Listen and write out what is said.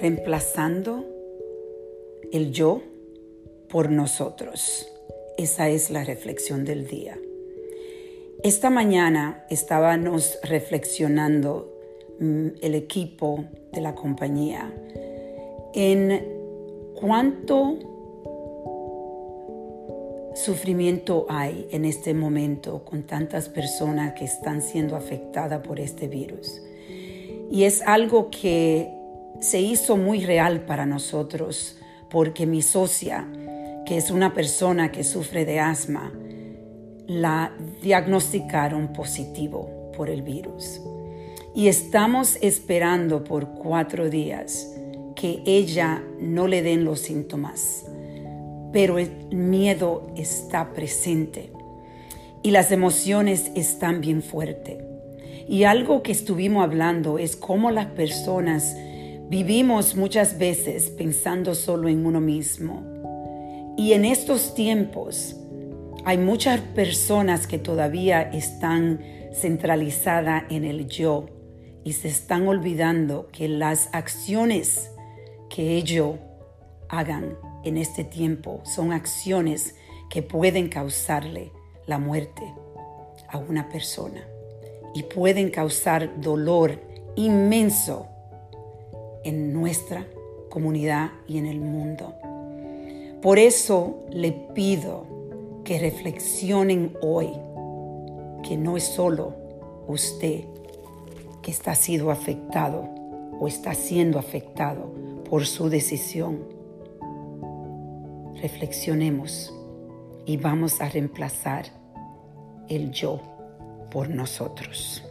reemplazando el yo por nosotros. Esa es la reflexión del día. Esta mañana estábamos reflexionando mm, el equipo de la compañía en cuánto sufrimiento hay en este momento con tantas personas que están siendo afectadas por este virus. Y es algo que se hizo muy real para nosotros porque mi socia, que es una persona que sufre de asma, la diagnosticaron positivo por el virus. Y estamos esperando por cuatro días que ella no le den los síntomas, pero el miedo está presente y las emociones están bien fuertes. Y algo que estuvimos hablando es cómo las personas vivimos muchas veces pensando solo en uno mismo. Y en estos tiempos hay muchas personas que todavía están centralizadas en el yo y se están olvidando que las acciones que ellos hagan en este tiempo son acciones que pueden causarle la muerte a una persona y pueden causar dolor inmenso en nuestra comunidad y en el mundo. Por eso le pido que reflexionen hoy que no es solo usted que está siendo afectado o está siendo afectado por su decisión. Reflexionemos y vamos a reemplazar el yo por nosotros.